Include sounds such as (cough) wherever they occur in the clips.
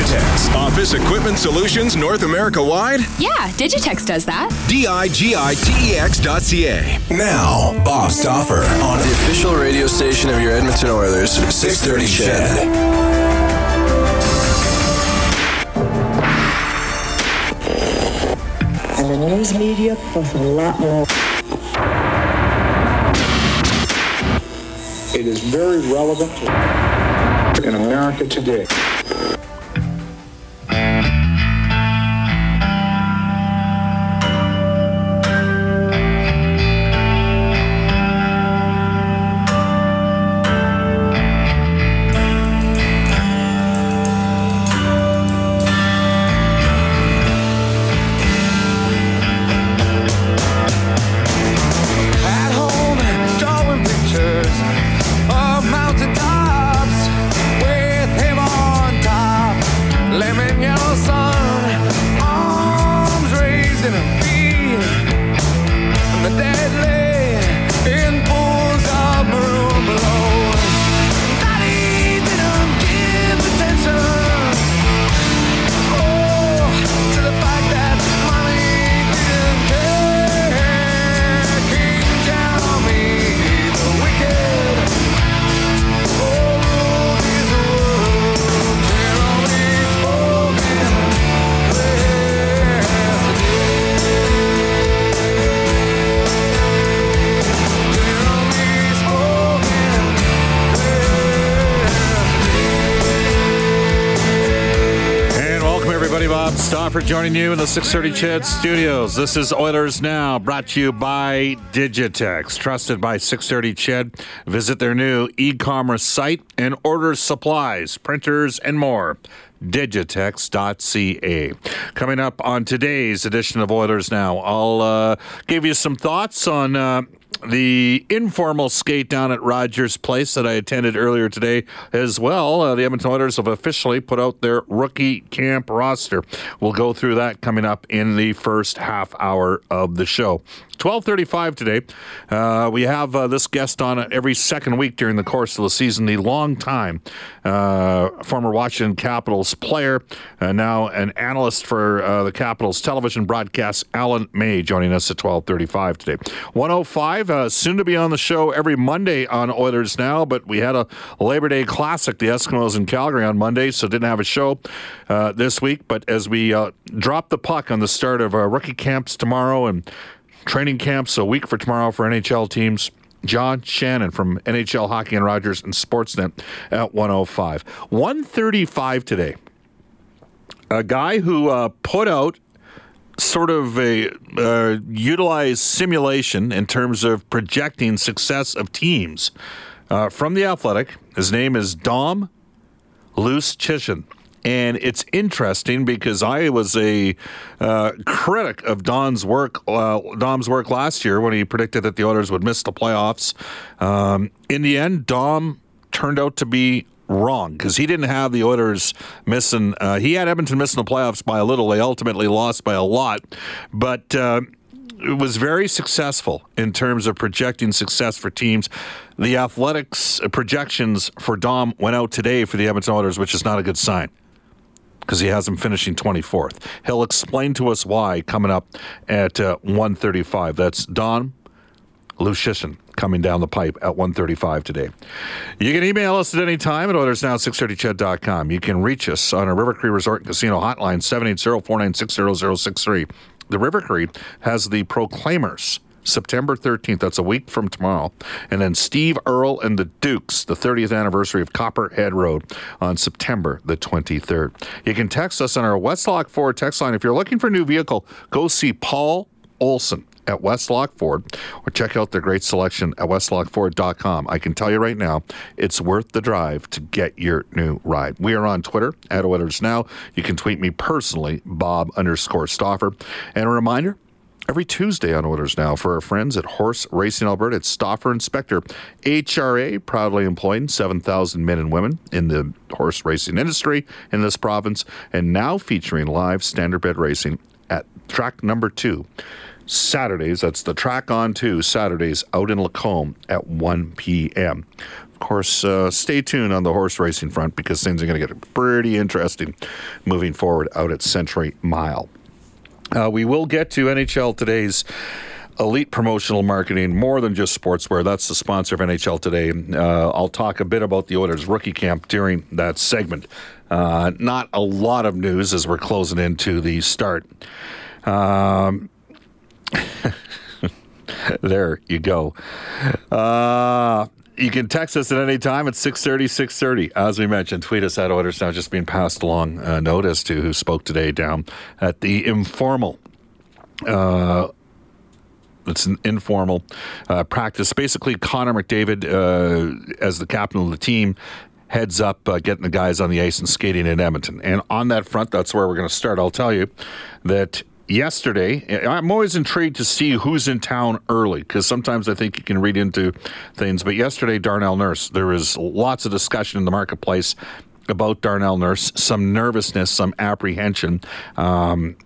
Digitex. Office Equipment Solutions North America wide? Yeah, Digitex does that. D-I-G-I-T-E-X dot C-A. Now, Bob Stauffer on the official radio station of your Edmonton Oilers, 630 CHED. And the news media plus a lot more. It is very relevant in America today. Joining you in the 630 CHED studios. This is Oilers Now, brought to you by Digitex, trusted by 630 CHED. Visit their new e-commerce site and order supplies, printers, and more. Digitex.ca. Coming up on today's edition of Oilers Now, I'll uh, give you some thoughts on uh, the informal skate down at Rogers Place that I attended earlier today as well. Uh, the Edmonton Oilers have officially put out their rookie camp roster. We'll go through that coming up in the first half hour of the show. 12:35 today. Uh, we have uh, this guest on every second week during the course of the season. The long time uh, former Washington Capitals player, uh, now an analyst for uh, the Capitals television broadcast, Alan May, joining us at 12:35 today. 105, uh, soon to be on the show every Monday on Oilers Now, but we had a Labor Day Classic, the Eskimos in Calgary on Monday, so didn't have a show this week. But as we drop the puck on the start of our rookie camps tomorrow and Training camps a week for tomorrow for NHL teams. John Shannon from NHL Hockey and Rogers and Sportsnet at 105. 135 today. A guy who uh, put out sort of a uh, utilized simulation in terms of projecting success of teams uh, from the Athletic. His name is Dom Luszczyszyn. And it's interesting because I was a uh, critic of Don's work, uh, Dom's work last year when he predicted that the Oilers would miss the playoffs. Um, in the end, Dom turned out to be wrong because he didn't have the Oilers missing. Uh, he had Edmonton missing the playoffs by a little. They ultimately lost by a lot, but uh, it was very successful in terms of projecting success for teams. The Athletics projections for Dom went out today for the Edmonton Oilers, which is not a good sign because he has him finishing 24th. He'll explain to us why coming up at uh, 135. That's Don Luszczyszyn coming down the pipe at 135 today. You can email us at any time at oilersnow630ched.com. You can reach us on our River Cree Resort and Casino hotline 780-496-0063. The River Cree has the Proclaimers September 13th. That's a week from tomorrow. And then Steve Earle and the Dukes, the 30th anniversary of Copperhead Road on September the 23rd. You can text us on our Westlock Ford text line. If you're looking for a new vehicle, go see Paul Olson at Westlock Ford or check out their great selection at westlockford.com. I can tell you right now, it's worth the drive to get your new ride. We are on Twitter at Oilers Now. You can tweet me personally, Bob underscore Stauffer. And a reminder, every Tuesday on Oilers Now for our friends at Horse Racing Alberta. It's Stoffer Inspector. HRA proudly employing 7,000 men and women in the horse racing industry in this province and now featuring live standardbred racing at track number two. Saturdays, that's the track on two, Saturdays out in Lacombe at 1 p.m. Of course, uh, stay tuned on the horse racing front because things are going to get pretty interesting moving forward out at Century Mile. Uh, we will get to NHL today's elite promotional marketing more than just sportswear. That's the sponsor of NHL today. Uh, I'll talk a bit about the Oilers rookie camp during that segment. Uh, not a lot of news as we're closing into the start. Um, (laughs) there you go. Uh, you can text us at any time at 630, 630. As we mentioned, tweet us at Oilers Now, just being passed along uh, notice to who spoke today down at the informal. Uh, it's an informal uh, practice. Basically, Connor McDavid, uh, as the captain of the team, heads up uh, getting the guys on the ice and skating in Edmonton. And on that front, that's where we're going to start. I'll tell you that yesterday, I'm always intrigued to see who's in town early because sometimes I think you can read into things. But yesterday, Darnell Nurse, there was lots of discussion in the marketplace about Darnell Nurse, some nervousness, some apprehension. Um,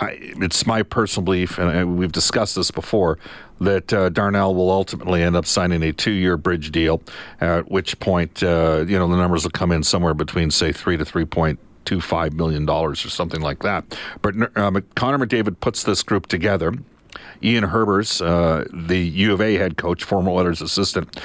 I, it's my personal belief, and we've discussed this before, that uh, Darnell will ultimately end up signing a two-year bridge deal. At which point, uh, you know, the numbers will come in somewhere between, say, three to three point two five million dollars or something like that. But um, Connor McDavid puts this group together. Ian Herbers, uh, the U of A head coach, former Oilers assistant,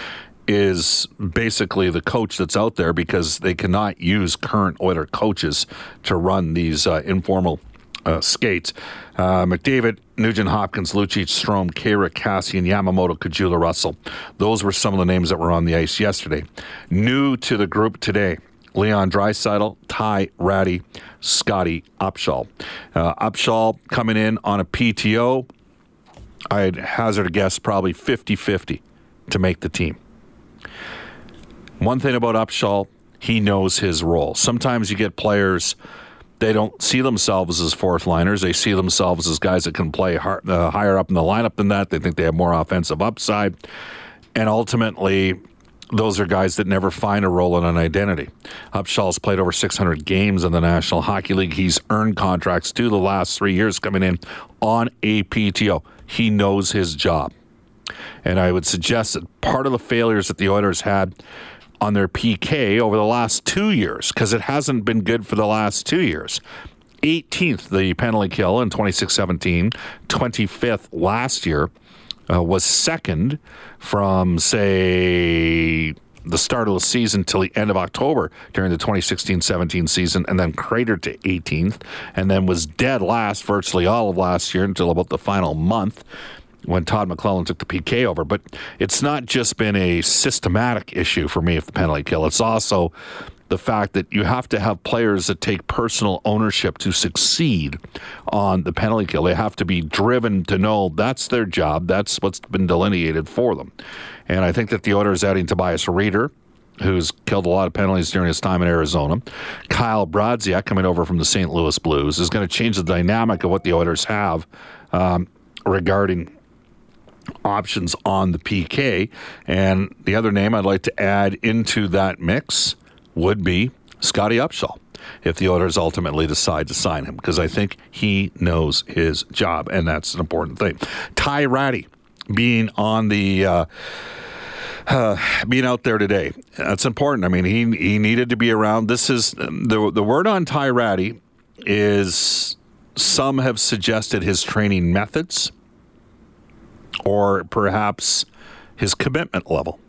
is basically the coach that's out there because they cannot use current Oiler coaches to run these uh, informal uh, skates. Uh, McDavid, Nugent Hopkins, Lucic, Strome, Khaira, Kassian, Yamamoto, Caggiula, Russell. Those were some of the names that were on the ice yesterday. New to the group today, Leon Draisaitl, Ty Rattie, Scotty Upshall. Uh, Upshall coming in on a PTO. I'd hazard a guess probably 50 50 to make the team. One thing about Upshall, he knows his role. Sometimes you get players, they don't see themselves as fourth liners. They see themselves as guys that can play hard, uh, higher up in the lineup than that. They think they have more offensive upside. And ultimately, those are guys that never find a role in an identity. Upshall's played over 600 games in the National Hockey League. He's earned contracts to the last three years coming in on a PTO. He knows his job. And I would suggest that part of the failures that the Oilers had on their PK over the last two years, because it hasn't been good for the last two years. 18th, the penalty kill in 26 17, 25th last year uh, was second from, say, the start of the season till the end of October during the 2016-17 season, and then cratered to 18th, and then was dead last virtually all of last year until about the final month when Todd McLellan took the PK over. But it's not just been a systematic issue for me of the penalty kill. It's also the fact that you have to have players that take personal ownership to succeed on the penalty kill. They have to be driven to know that's their job. That's what's been delineated for them. And I think that the Oilers adding Tobias Rieder, who's killed a lot of penalties during his time in Arizona. Kyle Brodziak coming over from the St. Louis Blues is going to change the dynamic of what the Oilers have um, regarding options on the PK. And the other name I'd like to add into that mix would be Scotty Upshall if the Oilers ultimately decide to sign him, because I think he knows his job, and that's an important thing. Ty Rattie being on the. Uh, uh, being out there today, that's important. I mean, he he needed to be around. This is the the word on Ty Rattie is some have suggested his training methods, or perhaps his commitment level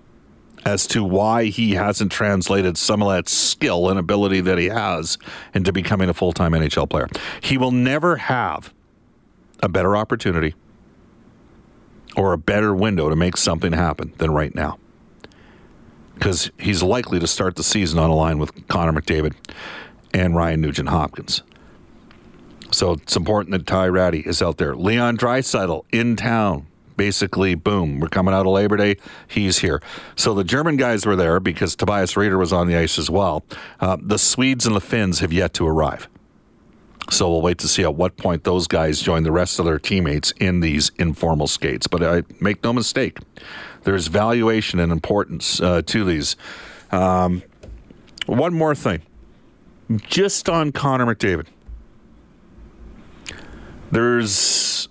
as to why he hasn't translated some of that skill and ability that he has into becoming a full time NHL player. He will never have a better opportunity or a better window to make something happen than right now. Because he's likely to start the season on a line with Connor McDavid and Ryan Nugent Hopkins. So it's important that Ty Rattie is out there. Leon Draisaitl in town. Basically, boom, we're coming out of Labor Day. He's here. So the German guys were there because Tobias Rieder was on the ice as well. Uh, the Swedes and the Finns have yet to arrive. So we'll wait to see at what point those guys join the rest of their teammates in these informal skates. But I make no mistake, there's valuation and importance uh, to these. Um, one more thing, just on Connor McDavid. There's,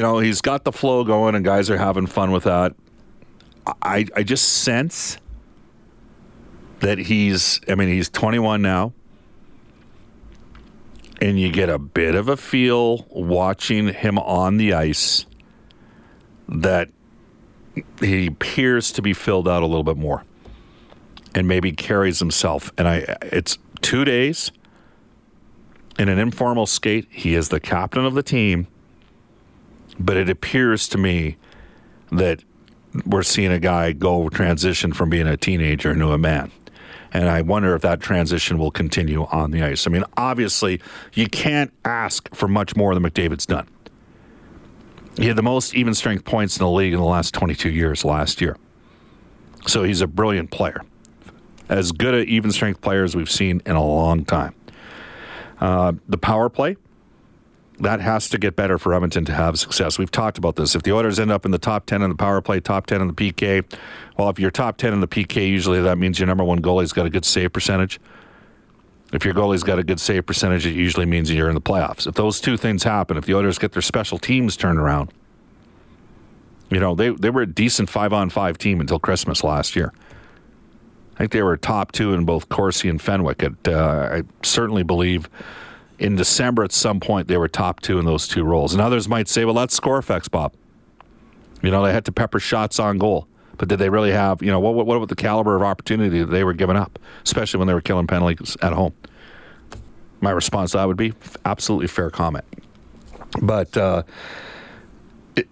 you know, he's got the flow going, and guys are having fun with that. I I just sense that he's. I mean, he's 21 now and you get a bit of a feel watching him on the ice that he appears to be filled out a little bit more and maybe carries himself and i it's 2 days in an informal skate he is the captain of the team but it appears to me that we're seeing a guy go transition from being a teenager into a man and I wonder if that transition will continue on the ice. I mean, obviously, you can't ask for much more than McDavid's done. He had the most even strength points in the league in the last 22 years last year. So he's a brilliant player. As good an even strength player as we've seen in a long time. Uh, the power play, that has to get better for Edmonton to have success. We've talked about this. If the Oilers end up in the top 10 in the power play, top 10 in the PK, well, if you're top 10 in the PK, usually that means your number one goalie's got a good save percentage. If your goalie's got a good save percentage, it usually means you're in the playoffs. If those two things happen, if the Oilers get their special teams turned around, you know, they, they were a decent five on five team until Christmas last year. I think they were top two in both Corsi and Fenwick. It, uh, I certainly believe in December at some point they were top two in those two roles. And others might say, well, that's score effects, Bob. You know, they had to pepper shots on goal. But did they really have, you know, what, what about the caliber of opportunity that they were giving up, especially when they were killing penalties at home? My response to that would be absolutely fair comment. But uh,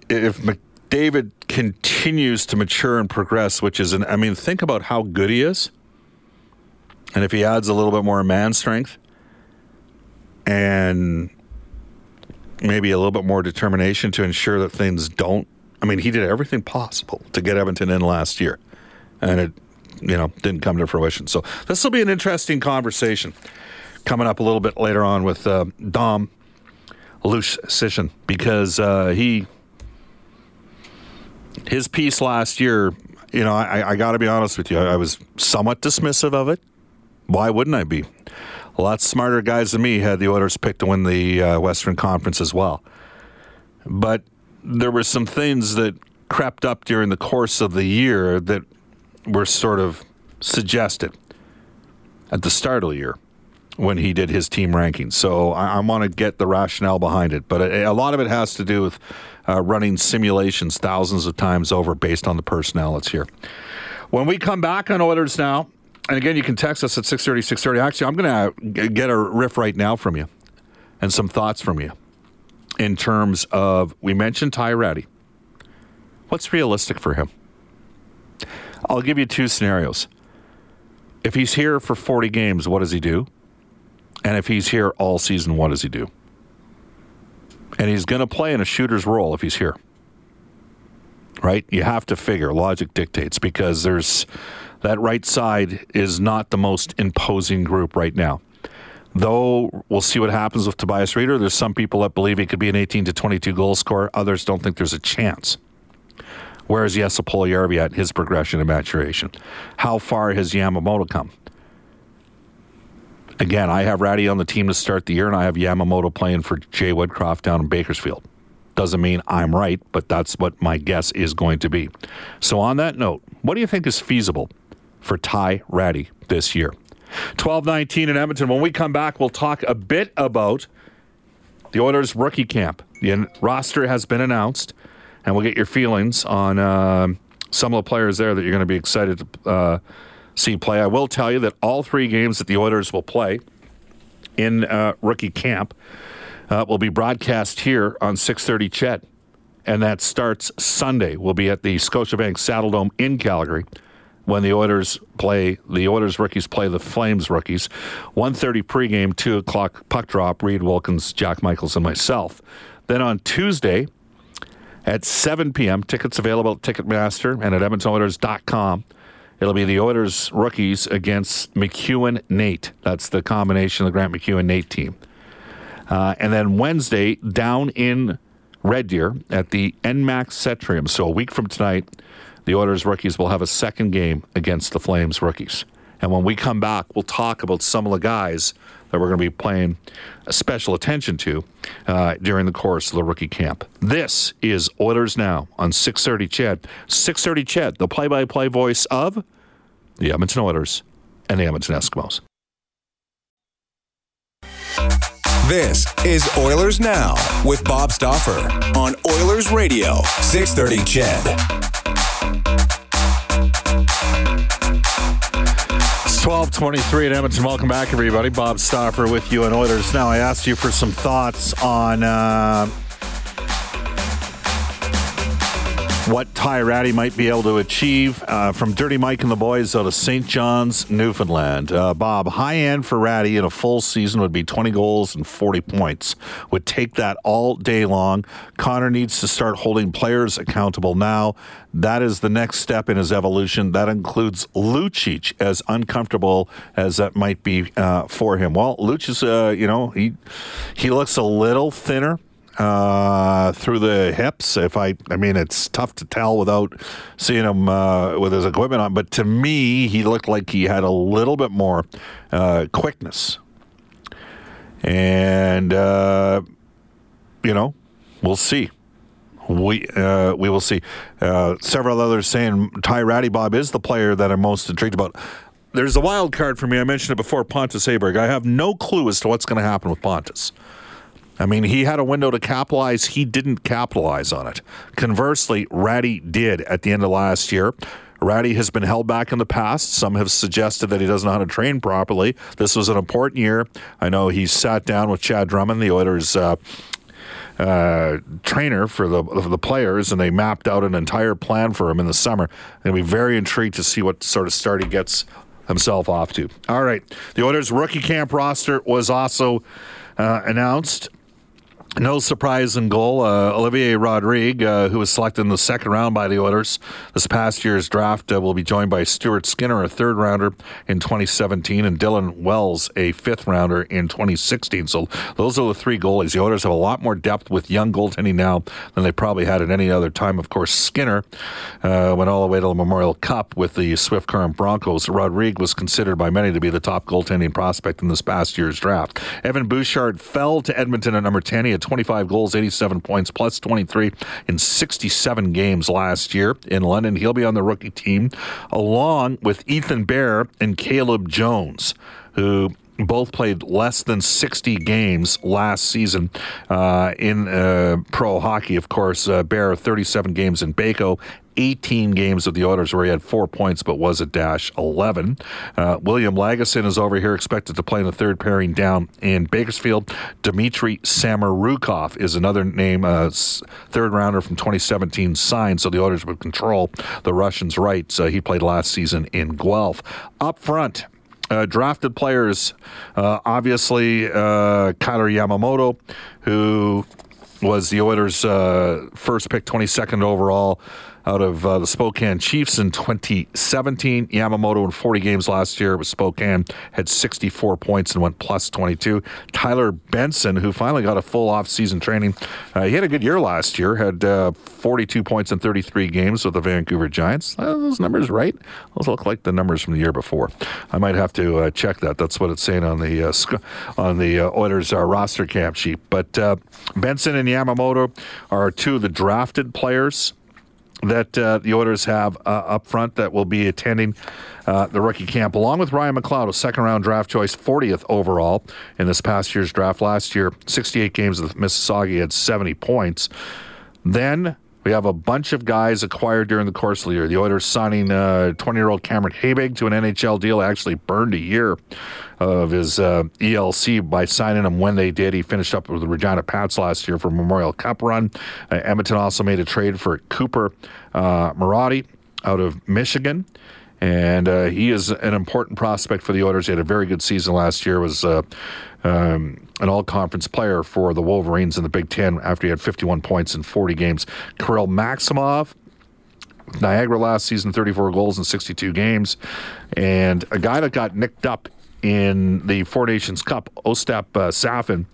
if McDavid continues to mature and progress, which is, an, I mean, think about how good he is. And if he adds a little bit more man strength, and maybe a little bit more determination to ensure that things don't. I mean, he did everything possible to get Edmonton in last year, and it, you know, didn't come to fruition. So this will be an interesting conversation coming up a little bit later on with uh, Dom Luszczyszyn because uh, he his piece last year. You know, I, I got to be honest with you. I, I was somewhat dismissive of it. Why wouldn't I be? A lot smarter guys than me had the Oilers picked to win the uh, Western Conference as well. But there were some things that crept up during the course of the year that were sort of suggested at the start of the year when he did his team rankings. So I, I want to get the rationale behind it. But a, a, lot of it has to do with uh, running simulations thousands of times over based on the personnel that's here. When we come back on Oilers Now, and again, you can text us at 630, 630. Actually, I'm going to uh, get a riff right now from you and some thoughts from you in terms of, we mentioned Ty Rattie. What's realistic for him? I'll give you two scenarios. If he's here for 40 games, what does he do? And if he's here all season, what does he do? And he's going to play in a shooter's role if he's here. Right? You have to figure, logic dictates, because there's that right side is not the most imposing group right now. Though we'll see what happens with Tobias Rieder. There's some people that believe he could be an 18 to 22 goal scorer. Others don't think there's a chance. Where's Jesse Puljujarvi at his progression and maturation? How far has Yamamoto come? Again, I have Rattie on the team to start the year, and I have Yamamoto playing for Jay Woodcroft down in Bakersfield. Doesn't mean I'm right, but that's what my guess is going to be. So, on that note, what do you think is feasible for Ty Rattie this year. 12-19 in Edmonton. When we come back, we'll talk a bit about the Oilers rookie camp. The roster has been announced, and we'll get your feelings on uh, some of the players there that you're going to be excited to uh, see play. I will tell you that all three games that the Oilers will play in uh, rookie camp uh, will be broadcast here on 6:30 CHED, and that starts Sunday. We'll be at the Scotiabank Saddledome in Calgary when the Oilers play the Oilers rookies play the Flames rookies. 1.30 pregame, 2 o'clock puck drop, Reid Wilkins, Jack Michaels, and myself. Then on Tuesday at 7 p.m., tickets available at Ticketmaster and at EdmontonOilers.com. It'll be the Oilers rookies against MacEwan NAIT. That's the combination of the Grant MacEwan NAIT team. Uh, and then Wednesday, down in Red Deer at the ENMAX Centrium. So a week from tonight, the Oilers rookies will have a second game against the Flames rookies. And when we come back, we'll talk about some of the guys that we're going to be paying special attention to uh, during the course of the rookie camp. This is Oilers Now on 630 CHED. 630 CHED, the play-by-play voice of the Edmonton Oilers and the Edmonton Eskimos. This is Oilers Now with Bob Stauffer on Oilers Radio, 630 CHED. It's 1223 at Edmonton. Welcome back, everybody. Bob Stauffer with you on Oilers Now. I asked you for some thoughts on uh, what Ty Rattie might be able to achieve uh, from Dirty Mike and the boys out of St. John's, Newfoundland. Uh, Bob, high end for Rattie in a full season would be 20 goals and 40 points. Would take that all day long. Connor needs to start holding players accountable now. That is the next step in his evolution. That includes Lucic, as uncomfortable as that might be uh, for him. Well, Lucic uh, you know, he he looks a little thinner uh, through the hips. If I, I mean, it's tough to tell without seeing him uh, with his equipment on. But to me, he looked like he had a little bit more uh, quickness, and uh, you know, we'll see. We uh, we will see. Uh, several others saying Ty Rattie Bob is the player that I'm most intrigued about. There's a wild card for me. I mentioned it before. Pontus Aberg. I have no clue as to what's going to happen with Pontus. I mean, he had a window to capitalize. He didn't capitalize on it. Conversely, Rattie did at the end of last year. Rattie has been held back in the past. Some have suggested that he doesn't know how to train properly. This was an important year. I know he sat down with Chad Drummond, the Oilers' uh, uh, trainer for the for the players, and they mapped out an entire plan for him in the summer. And be very intrigued to see what sort of start he gets himself off to. All right, the Oilers' rookie camp roster was also uh, announced. No surprise in goal. Uh, Olivier Rodrigue, uh, who was selected in the second round by the Oilers this past year's draft, uh, will be joined by Stuart Skinner, a third rounder in 2017, and Dylan Wells, a fifth rounder in 2016. So those are the three goalies. The Oilers have a lot more depth with young goaltending now than they probably had at any other time. Of course, Skinner uh, went all the way to the Memorial Cup with the Swift Current Broncos. Rodrigue was considered by many to be the top goaltending prospect in this past year's draft. Evan Bouchard fell to Edmonton at number 10. He had 25 goals, 87 points, plus 23 in 67 games last year in London. He'll be on the rookie team along with Ethan Bear and Caleb Jones, who both played less than 60 games last season uh, in uh, pro hockey. Of course, uh, Bear 37 games in Baco, 18 games with the Oilers where he had four points but was a dash 11. Uh, William Lagesson is over here expected to play in the third pairing down in Bakersfield. Dmitry Samorukov is another name, uh, third rounder from 2017 signed, so the Oilers would control the Russians' rights. Uh, he played last season in Guelph. Up front, uh, drafted players, uh, obviously uh, Kailer Yamamoto, who was the Oilers' uh, first pick, 22nd overall out of uh, the Spokane Chiefs in 2017. Yamamoto in 40 games last year with Spokane had 64 points and went plus 22. Tyler Benson, who finally got a full off-season training, uh, he had a good year last year. Had uh, 42 points in 33 games with the Vancouver Giants. those numbers right? Those look like the numbers from the year before. I might have to uh, check that. That's what it's saying on the uh, sc- on the uh, Oilers roster camp sheet. But Benson and Yamamoto are two of the drafted players that uh, the Oilers have uh, up front that will be attending uh, the rookie camp, along with Ryan McLeod, a second round draft choice, 40th overall in this past year's draft. Last year, 68 games with Mississauga, had 70 points. Then we have a bunch of guys acquired during the course of the year. The Oilers signing 20-year-old Cameron Hebig to an NHL deal. Actually burned a year of his uh, ELC by signing him when they did. He finished up with the Regina Pats last year for Memorial Cup run. Uh, Edmonton also made a trade for Cooper uh, Marody out of Michigan. And uh, he is an important prospect for the Oilers. He had a very good season last year. Was uh, um, an all-conference player for the Wolverines in the Big Ten after he had 51 points in 40 games. Kirill Maximov, Niagara last season, 34 goals in 62 games, and a guy that got nicked up in the Four Nations Cup, Ostap uh, Safin,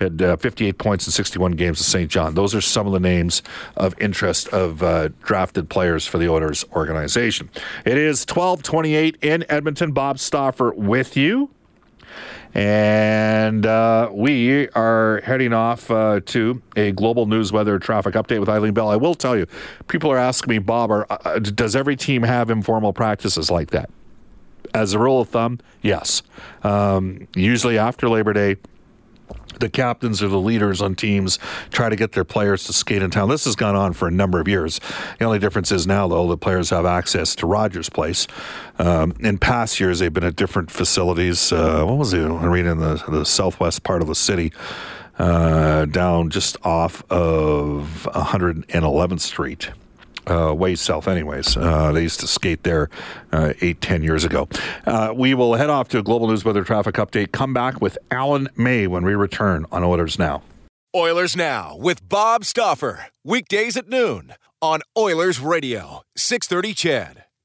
had uh, 58 points in 61 games at St. John. Those are some of the names of interest of uh, drafted players for the Oilers organization. It is 1228 in Edmonton. Bob Stauffer with you. And uh, we are heading off uh, to a global news weather traffic update with Eileen Bell. I will tell you, people are asking me, Bob, are, uh, does every team have informal practices like that? As a rule of thumb, yes. Um, usually after Labor Day, the captains or the leaders on teams try to get their players to skate in town. This has gone on for a number of years. The only difference is now, though, the players have access to Rogers Place. Um, in past years, they've been at different facilities. Uh, what was the arena in the, the southwest part of the city? Uh, down just off of 111th Street uh, way south, anyways. Uh, they used to skate there uh, eight, ten years ago. Uh, we will head off to a global news weather traffic update. Come back with Alan May when we return on Oilers Now. Oilers Now with Bob Stauffer. Weekdays at noon on Oilers Radio, 630 CHED.